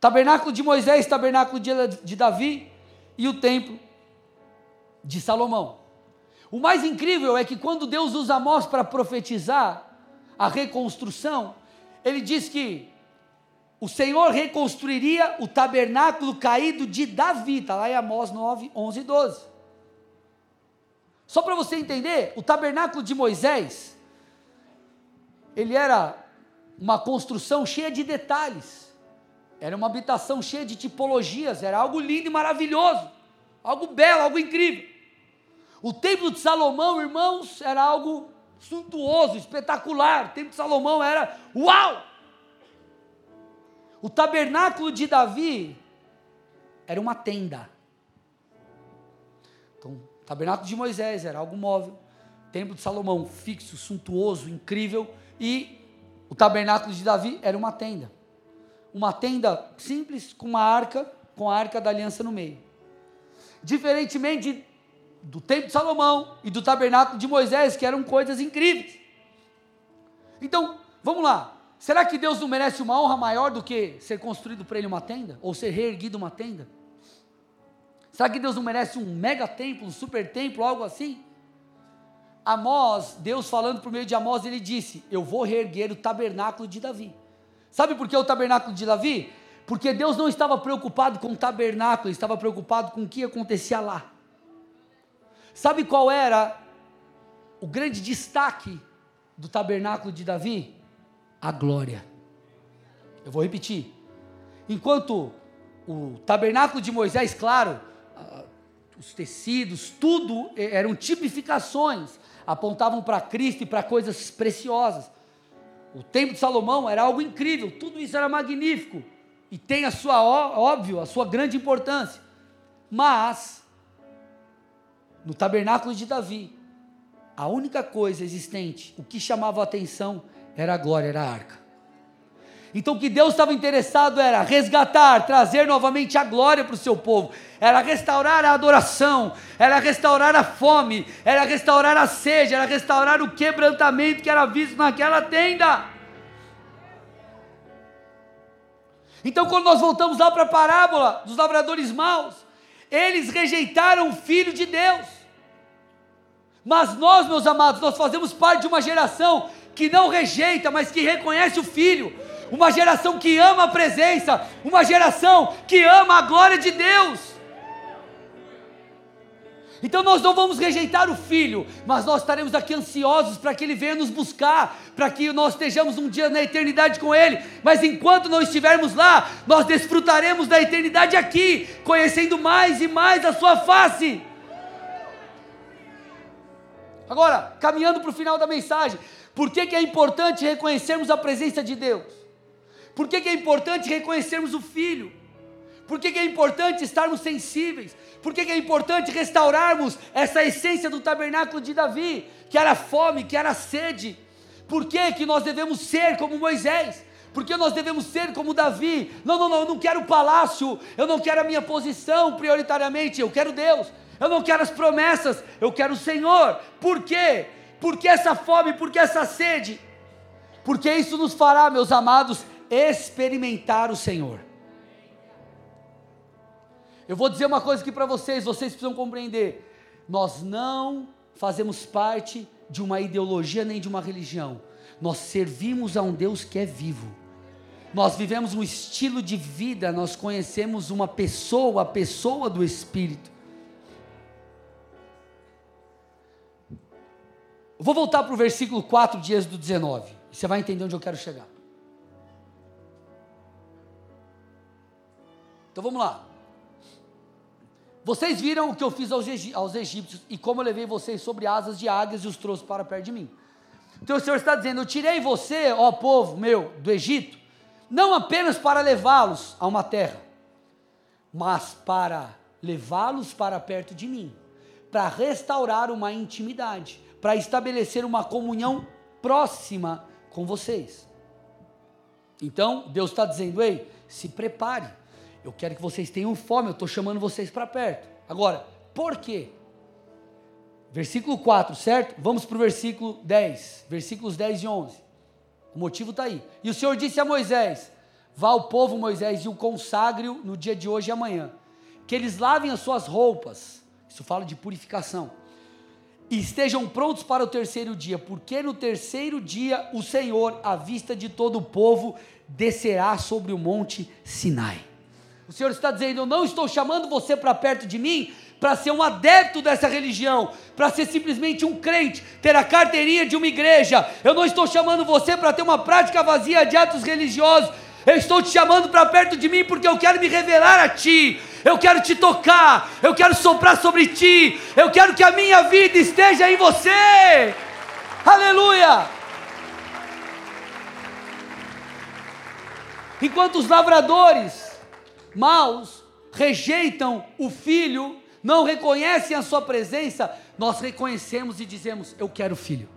[SPEAKER 1] Tabernáculo de Moisés, tabernáculo de, de Davi e o templo de Salomão. O mais incrível é que quando Deus usa Amós para profetizar a reconstrução, ele diz que o Senhor reconstruiria o tabernáculo caído de Davi, está lá em Amós 9, 11 e 12. Só para você entender, o tabernáculo de Moisés, ele era uma construção cheia de detalhes. Era uma habitação cheia de tipologias, era algo lindo e maravilhoso, algo belo, algo incrível. O templo de Salomão, irmãos, era algo suntuoso, espetacular. O templo de Salomão era uau! O tabernáculo de Davi era uma tenda. Então, o tabernáculo de Moisés era algo móvel. O templo de Salomão, fixo, suntuoso, incrível. E o tabernáculo de Davi era uma tenda uma tenda simples com uma arca, com a arca da aliança no meio. Diferentemente do templo de Salomão e do tabernáculo de Moisés, que eram coisas incríveis. Então, vamos lá. Será que Deus não merece uma honra maior do que ser construído para ele uma tenda? Ou ser reerguido uma tenda? Será que Deus não merece um mega templo, um super templo, algo assim? Amós, Deus falando por meio de Amós, ele disse: Eu vou reerguer o tabernáculo de Davi. Sabe por que o tabernáculo de Davi? Porque Deus não estava preocupado com o tabernáculo, estava preocupado com o que acontecia lá. Sabe qual era o grande destaque do tabernáculo de Davi? A glória. Eu vou repetir. Enquanto o tabernáculo de Moisés, claro, os tecidos, tudo eram tipificações, apontavam para Cristo e para coisas preciosas. O templo de Salomão era algo incrível, tudo isso era magnífico e tem a sua óbvio, a sua grande importância. Mas no tabernáculo de Davi, a única coisa existente, o que chamava a atenção, era a glória, era a arca. Então o que Deus estava interessado era resgatar, trazer novamente a glória para o seu povo, era restaurar a adoração, era restaurar a fome, era restaurar a sede, era restaurar o quebrantamento que era visto naquela tenda. Então, quando nós voltamos lá para a parábola dos lavradores maus, eles rejeitaram o Filho de Deus. Mas nós, meus amados, nós fazemos parte de uma geração que não rejeita, mas que reconhece o Filho, uma geração que ama a presença, uma geração que ama a glória de Deus. Então nós não vamos rejeitar o Filho, mas nós estaremos aqui ansiosos para que Ele venha nos buscar, para que nós estejamos um dia na eternidade com Ele. Mas enquanto não estivermos lá, nós desfrutaremos da eternidade aqui, conhecendo mais e mais a Sua face. Agora, caminhando para o final da mensagem, por que, que é importante reconhecermos a presença de Deus? Por que, que é importante reconhecermos o Filho? Por que, que é importante estarmos sensíveis? Por que, que é importante restaurarmos essa essência do tabernáculo de Davi, que era fome, que era sede? Por que, que nós devemos ser como Moisés? Por que nós devemos ser como Davi? Não, não, não, eu não quero o palácio, eu não quero a minha posição prioritariamente, eu quero Deus. Eu não quero as promessas, eu quero o Senhor. Por quê? Por que essa fome? Por que essa sede? Porque isso nos fará, meus amados, experimentar o Senhor. Eu vou dizer uma coisa aqui para vocês, vocês precisam compreender. Nós não fazemos parte de uma ideologia nem de uma religião. Nós servimos a um Deus que é vivo. Nós vivemos um estilo de vida, nós conhecemos uma pessoa, a pessoa do Espírito. Vou voltar para o versículo 4 de Êxodo 19. Você vai entender onde eu quero chegar. Então vamos lá. Vocês viram o que eu fiz aos, egípcios e como eu levei vocês sobre asas de águias e os trouxe para perto de mim. Então o Senhor está dizendo: Eu tirei você, ó povo meu, do Egito, não apenas para levá-los a uma terra, mas para levá-los para perto de mim, para restaurar uma intimidade, para estabelecer uma comunhão próxima com vocês. Então, Deus está dizendo: ei, se prepare, eu quero que vocês tenham fome, eu estou chamando vocês para perto. Agora, por quê? Versículo 4, certo? Vamos para o versículo 10, versículos 10 e 11. O motivo está aí. E o Senhor disse a Moisés: Vá ao povo, Moisés, e o consagre no dia de hoje e amanhã, que eles lavem as suas roupas. Isso fala de purificação e estejam prontos para o terceiro dia, porque no terceiro dia o Senhor, à vista de todo o povo, descerá sobre o monte Sinai. O Senhor está dizendo: Eu não estou chamando você para perto de mim para ser um adepto dessa religião, para ser simplesmente um crente, ter a carteirinha de uma igreja. Eu não estou chamando você para ter uma prática vazia de atos religiosos. Eu estou te chamando para perto de mim porque eu quero me revelar a ti eu quero te tocar, eu quero soprar sobre ti, eu quero que a minha vida esteja em você. Aleluia! Enquanto os lavradores maus rejeitam o filho, não reconhecem a sua presença, nós reconhecemos e dizemos: Eu quero o filho,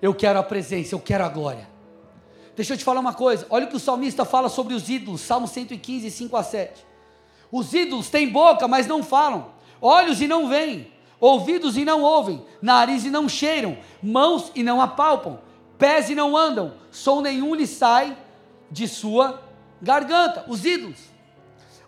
[SPEAKER 1] eu quero a presença, eu quero a glória. Deixa eu te falar uma coisa, olha o que o salmista fala sobre os ídolos, Salmo 115, 5 a 7. Os ídolos têm boca, mas não falam, olhos e não veem, ouvidos e não ouvem, nariz e não cheiram, mãos e não apalpam, pés e não andam, som nenhum lhe sai de sua garganta. Os ídolos.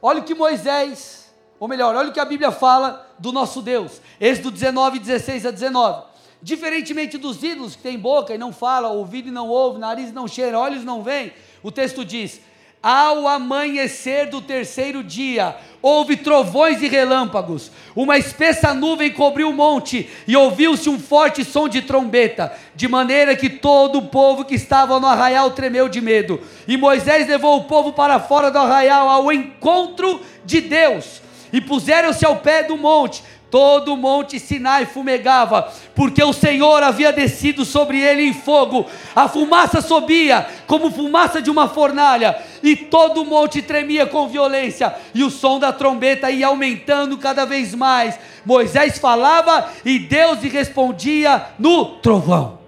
[SPEAKER 1] Olha o que Moisés, ou melhor, olha o que a Bíblia fala do nosso Deus. Êxodo 19, 16 a 19. Diferentemente dos ídolos que têm boca e não fala, ouvido e não ouve, nariz e não cheira, olhos não veem, o texto diz: ao amanhecer do terceiro dia, houve trovões e relâmpagos, uma espessa nuvem cobriu o monte, e ouviu-se um forte som de trombeta, de maneira que todo o povo que estava no arraial tremeu de medo. E Moisés levou o povo para fora do arraial ao encontro de Deus, e puseram-se ao pé do monte, Todo o monte Sinai fumegava, porque o Senhor havia descido sobre ele em fogo. A fumaça subia como fumaça de uma fornalha, e todo o monte tremia com violência, e o som da trombeta ia aumentando cada vez mais. Moisés falava e Deus lhe respondia no trovão.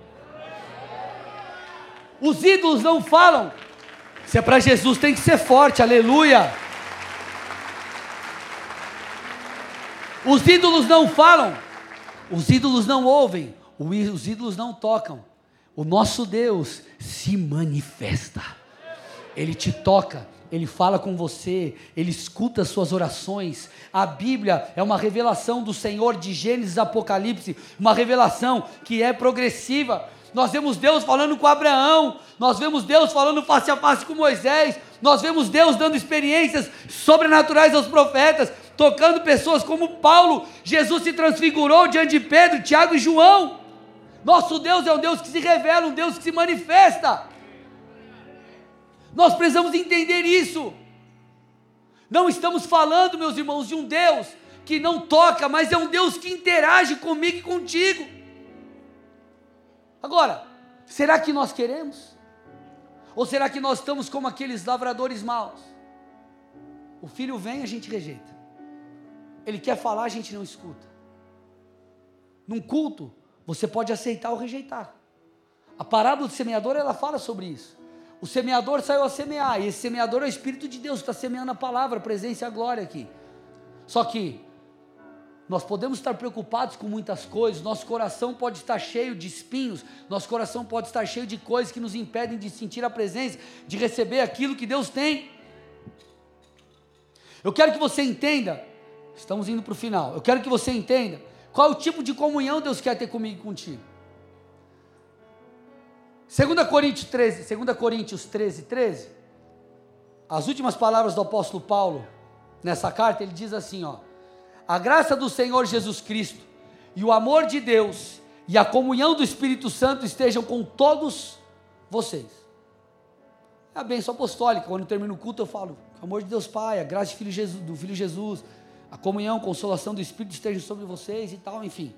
[SPEAKER 1] Os ídolos não falam. Se é para Jesus, tem que ser forte, aleluia. Os ídolos não falam, os ídolos não ouvem, os ídolos não tocam. O nosso Deus se manifesta. Ele te toca, ele fala com você, ele escuta as suas orações. A Bíblia é uma revelação do Senhor de Gênesis Apocalipse, uma revelação que é progressiva. Nós vemos Deus falando com Abraão, nós vemos Deus falando face a face com Moisés, nós vemos Deus dando experiências sobrenaturais aos profetas, tocando pessoas como Paulo. Jesus se transfigurou diante de Pedro, Tiago e João. Nosso Deus é um Deus que se revela, um Deus que se manifesta. Nós precisamos entender isso. Não estamos falando, meus irmãos, de um Deus que não toca, mas é um Deus que interage comigo e contigo. Agora, será que nós queremos? Ou será que nós estamos como aqueles lavradores maus? O filho vem, a gente rejeita. Ele quer falar, a gente não escuta. Num culto, você pode aceitar ou rejeitar. A parábola do semeador, ela fala sobre isso. O semeador saiu a semear, e esse semeador é o Espírito de Deus, está semeando a palavra, a presença e a glória aqui. Só que nós podemos estar preocupados com muitas coisas, nosso coração pode estar cheio de espinhos, nosso coração pode estar cheio de coisas que nos impedem de sentir a presença, de receber aquilo que Deus tem. Eu quero que você entenda Estamos indo para o final. Eu quero que você entenda qual o tipo de comunhão Deus quer ter comigo e contigo. 2 Coríntios 13, 2 Coríntios 13, 13, as últimas palavras do apóstolo Paulo nessa carta, ele diz assim, ó: A graça do Senhor Jesus Cristo e o amor de Deus e a comunhão do Espírito Santo estejam com todos vocês. É a bênção apostólica, quando termino o culto eu falo, amor de Deus Pai, a graça do Filho Jesus, do Filho Jesus a comunhão, a consolação do Espírito esteja sobre vocês e tal, enfim.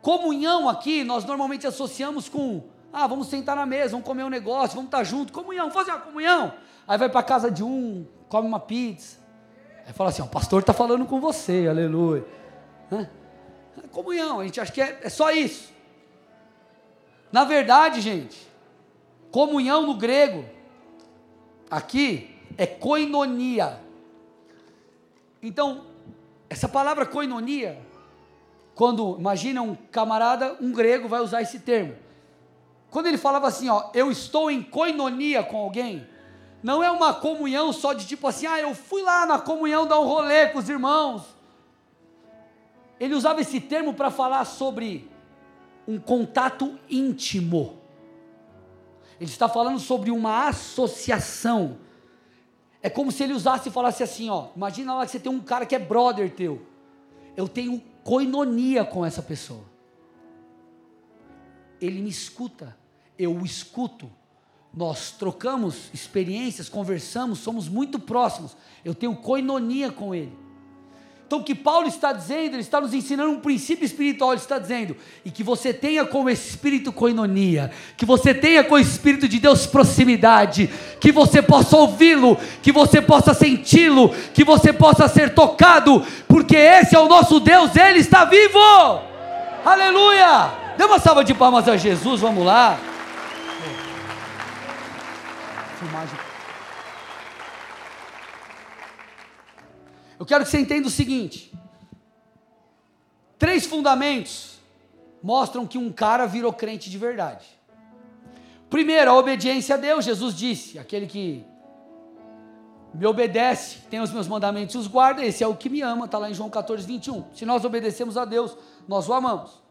[SPEAKER 1] Comunhão aqui nós normalmente associamos com, ah, vamos sentar na mesa, vamos comer um negócio, vamos estar junto, comunhão, fazer uma comunhão. Aí vai para casa de um, come uma pizza. Aí fala assim, ó, o pastor está falando com você, aleluia. É comunhão, a gente acha que é, é só isso. Na verdade, gente, comunhão no grego, aqui, é koinonia. Então, essa palavra koinonia, quando imagina um camarada, um grego vai usar esse termo. Quando ele falava assim, ó, eu estou em koinonia com alguém, não é uma comunhão só de tipo assim, ah, eu fui lá na comunhão dar um rolê com os irmãos. Ele usava esse termo para falar sobre um contato íntimo. Ele está falando sobre uma associação é como se ele usasse e falasse assim, ó, imagina lá que você tem um cara que é brother teu. Eu tenho coinonia com essa pessoa. Ele me escuta, eu o escuto. Nós trocamos experiências, conversamos, somos muito próximos. Eu tenho coinonia com ele. Então, o que Paulo está dizendo, ele está nos ensinando um princípio espiritual, ele está dizendo, e que você tenha como espírito coinonia, que você tenha com o Espírito de Deus proximidade, que você possa ouvi-lo, que você possa senti-lo, que você possa ser tocado, porque esse é o nosso Deus, ele está vivo! Aleluia! Dê uma salva de palmas a Jesus, vamos lá. Filmagem. Eu quero que você entenda o seguinte: três fundamentos mostram que um cara virou crente de verdade. Primeiro, a obediência a Deus. Jesus disse: aquele que me obedece, tem os meus mandamentos e os guarda, esse é o que me ama, está lá em João 14, 21. Se nós obedecemos a Deus, nós o amamos.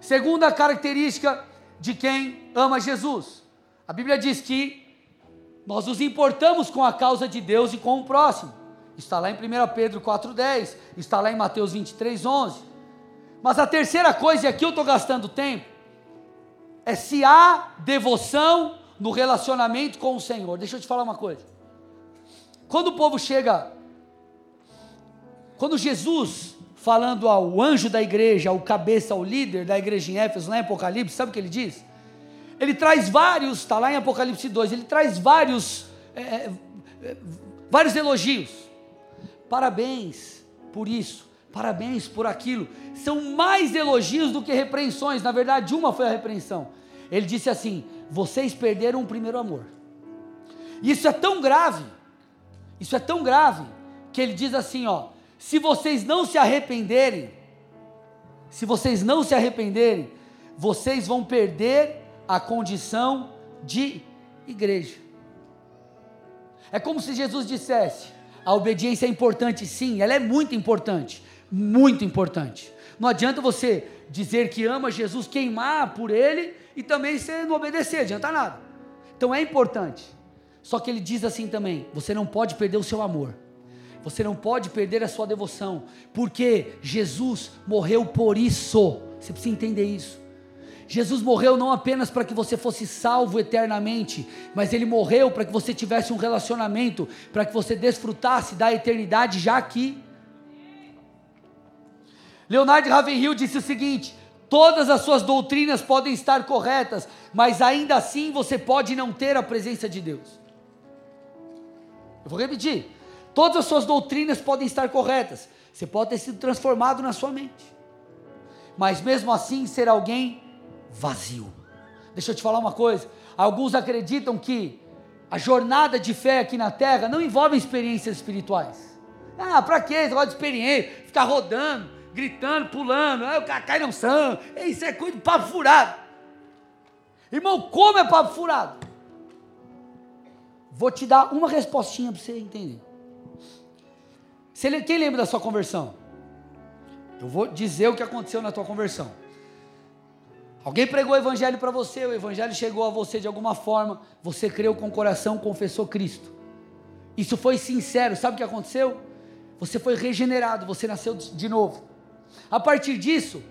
[SPEAKER 1] Segunda característica de quem ama Jesus: a Bíblia diz que nós nos importamos com a causa de Deus e com o próximo. Está lá em 1 Pedro 4,10, está lá em Mateus 23, 11. Mas a terceira coisa, e aqui eu estou gastando tempo, é se há devoção no relacionamento com o Senhor. Deixa eu te falar uma coisa. Quando o povo chega, quando Jesus falando ao anjo da igreja, ao cabeça, ao líder da igreja em Éfeso, lá em Apocalipse, sabe o que ele diz? Ele traz vários, está lá em Apocalipse 2, ele traz vários, é, é, vários elogios. Parabéns por isso, parabéns por aquilo. São mais elogios do que repreensões, na verdade, uma foi a repreensão. Ele disse assim: vocês perderam o primeiro amor. Isso é tão grave, isso é tão grave, que ele diz assim: ó, se vocês não se arrependerem, se vocês não se arrependerem, vocês vão perder a condição de igreja. É como se Jesus dissesse: a obediência é importante, sim, ela é muito importante, muito importante. Não adianta você dizer que ama Jesus, queimar por ele e também você não obedecer, adianta nada. Então é importante. Só que ele diz assim também: você não pode perder o seu amor. Você não pode perder a sua devoção, porque Jesus morreu por isso. Você precisa entender isso. Jesus morreu não apenas para que você fosse salvo eternamente, mas ele morreu para que você tivesse um relacionamento, para que você desfrutasse da eternidade já aqui. Leonardo Ravenhill disse o seguinte: todas as suas doutrinas podem estar corretas, mas ainda assim você pode não ter a presença de Deus. Eu vou repetir. Todas as suas doutrinas podem estar corretas. Você pode ter sido transformado na sua mente. Mas mesmo assim ser alguém vazio. Deixa eu te falar uma coisa. Alguns acreditam que a jornada de fé aqui na terra não envolve experiências espirituais. Ah, para quê? Esse negócio de experiência, ficar rodando, gritando, pulando, ah, o cara cai no são. Isso é coisa de papo furado. Irmão, como é papo furado? Vou te dar uma respostinha para você entender. Quem lembra da sua conversão? Eu vou dizer o que aconteceu na tua conversão. Alguém pregou o evangelho para você, o evangelho chegou a você de alguma forma, você creu com o coração, confessou Cristo. Isso foi sincero, sabe o que aconteceu? Você foi regenerado, você nasceu de novo. A partir disso,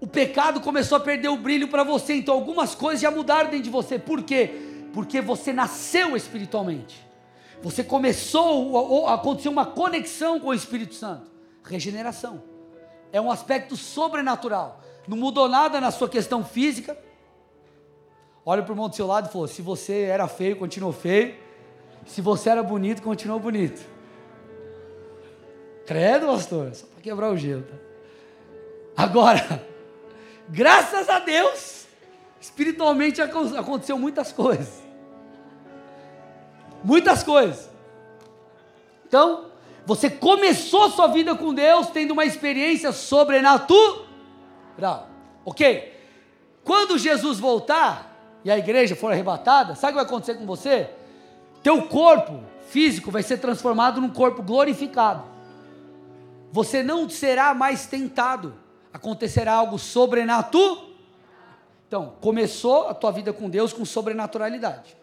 [SPEAKER 1] o pecado começou a perder o brilho para você, então algumas coisas já mudaram dentro de você. Por quê? Porque você nasceu espiritualmente. Você começou, aconteceu uma conexão com o Espírito Santo. Regeneração. É um aspecto sobrenatural. Não mudou nada na sua questão física. Olha para o irmão do seu lado e falou: se você era feio, continuou feio. Se você era bonito, continuou bonito. Credo, pastor, só para quebrar o gelo. Tá? Agora, graças a Deus, espiritualmente aconteceu muitas coisas muitas coisas. Então, você começou sua vida com Deus tendo uma experiência sobrenatural. Ok? Quando Jesus voltar e a igreja for arrebatada, sabe o que vai acontecer com você? Teu corpo físico vai ser transformado num corpo glorificado. Você não será mais tentado. Acontecerá algo sobrenatural. Então, começou a tua vida com Deus com sobrenaturalidade.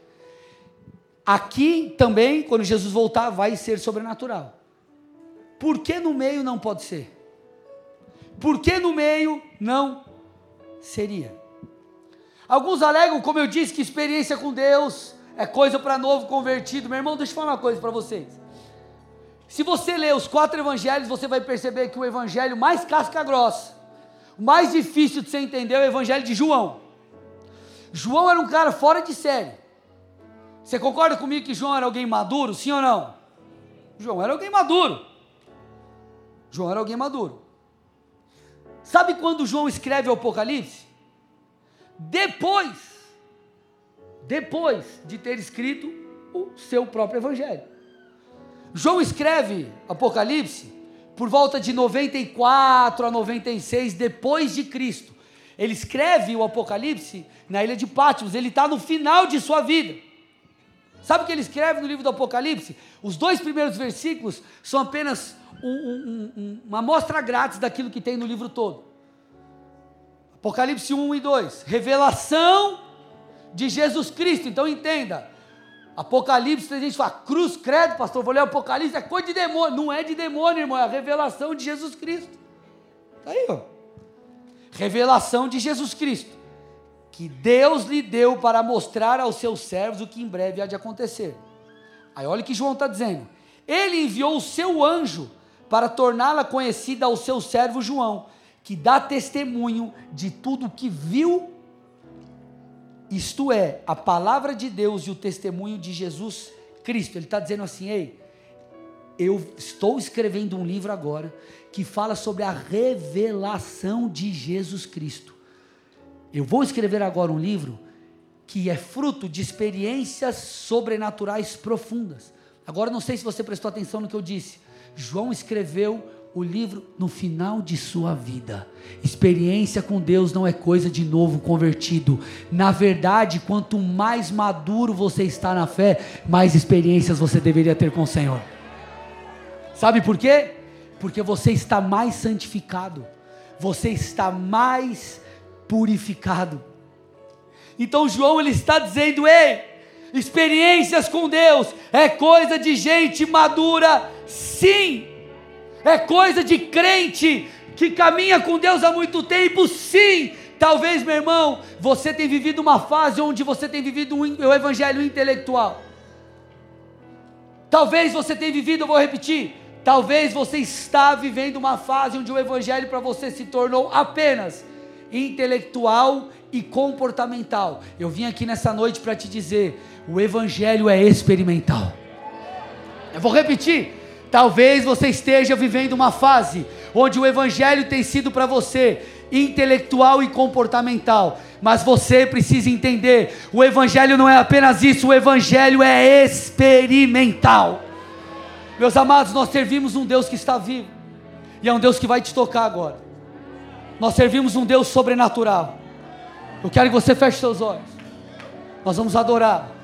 [SPEAKER 1] Aqui também, quando Jesus voltar, vai ser sobrenatural. Por que no meio não pode ser? Por que no meio não seria? Alguns alegam, como eu disse, que experiência com Deus é coisa para novo convertido. Meu irmão, deixa eu falar uma coisa para vocês. Se você ler os quatro evangelhos, você vai perceber que o evangelho mais casca grossa, o mais difícil de você entender é o evangelho de João. João era um cara fora de série. Você concorda comigo que João era alguém maduro, sim ou não? João era alguém maduro. João era alguém maduro. Sabe quando João escreve o Apocalipse? Depois, depois de ter escrito o seu próprio Evangelho. João escreve Apocalipse por volta de 94 a 96 depois de Cristo. Ele escreve o Apocalipse na ilha de Patmos, ele está no final de sua vida. Sabe o que ele escreve no livro do Apocalipse? Os dois primeiros versículos são apenas um, um, um, uma amostra grátis daquilo que tem no livro todo. Apocalipse 1 e 2. Revelação de Jesus Cristo. Então entenda. Apocalipse, a gente fala, cruz, credo, pastor, vou ler Apocalipse, é coisa de demônio. Não é de demônio, irmão, é a revelação de Jesus Cristo. Está aí, ó. Revelação de Jesus Cristo que Deus lhe deu para mostrar aos seus servos o que em breve há de acontecer. Aí olha o que João está dizendo. Ele enviou o seu anjo para torná-la conhecida ao seu servo João, que dá testemunho de tudo que viu, isto é, a palavra de Deus e o testemunho de Jesus Cristo. Ele está dizendo assim: ei, eu estou escrevendo um livro agora que fala sobre a revelação de Jesus Cristo. Eu vou escrever agora um livro que é fruto de experiências sobrenaturais profundas. Agora, não sei se você prestou atenção no que eu disse. João escreveu o livro no final de sua vida. Experiência com Deus não é coisa de novo convertido. Na verdade, quanto mais maduro você está na fé, mais experiências você deveria ter com o Senhor. Sabe por quê? Porque você está mais santificado, você está mais purificado. Então João ele está dizendo: "Ei, experiências com Deus é coisa de gente madura, sim. É coisa de crente que caminha com Deus há muito tempo, sim. Talvez, meu irmão, você tenha vivido uma fase onde você tem vivido o evangelho intelectual. Talvez você tenha vivido, eu vou repetir, talvez você está vivendo uma fase onde o evangelho para você se tornou apenas intelectual e comportamental. Eu vim aqui nessa noite para te dizer: o Evangelho é experimental. Eu vou repetir. Talvez você esteja vivendo uma fase onde o Evangelho tem sido para você intelectual e comportamental, mas você precisa entender: o Evangelho não é apenas isso, o Evangelho é experimental. Meus amados, nós servimos um Deus que está vivo, e é um Deus que vai te tocar agora. Nós servimos um Deus sobrenatural. Eu quero que você feche seus olhos. Nós vamos adorar.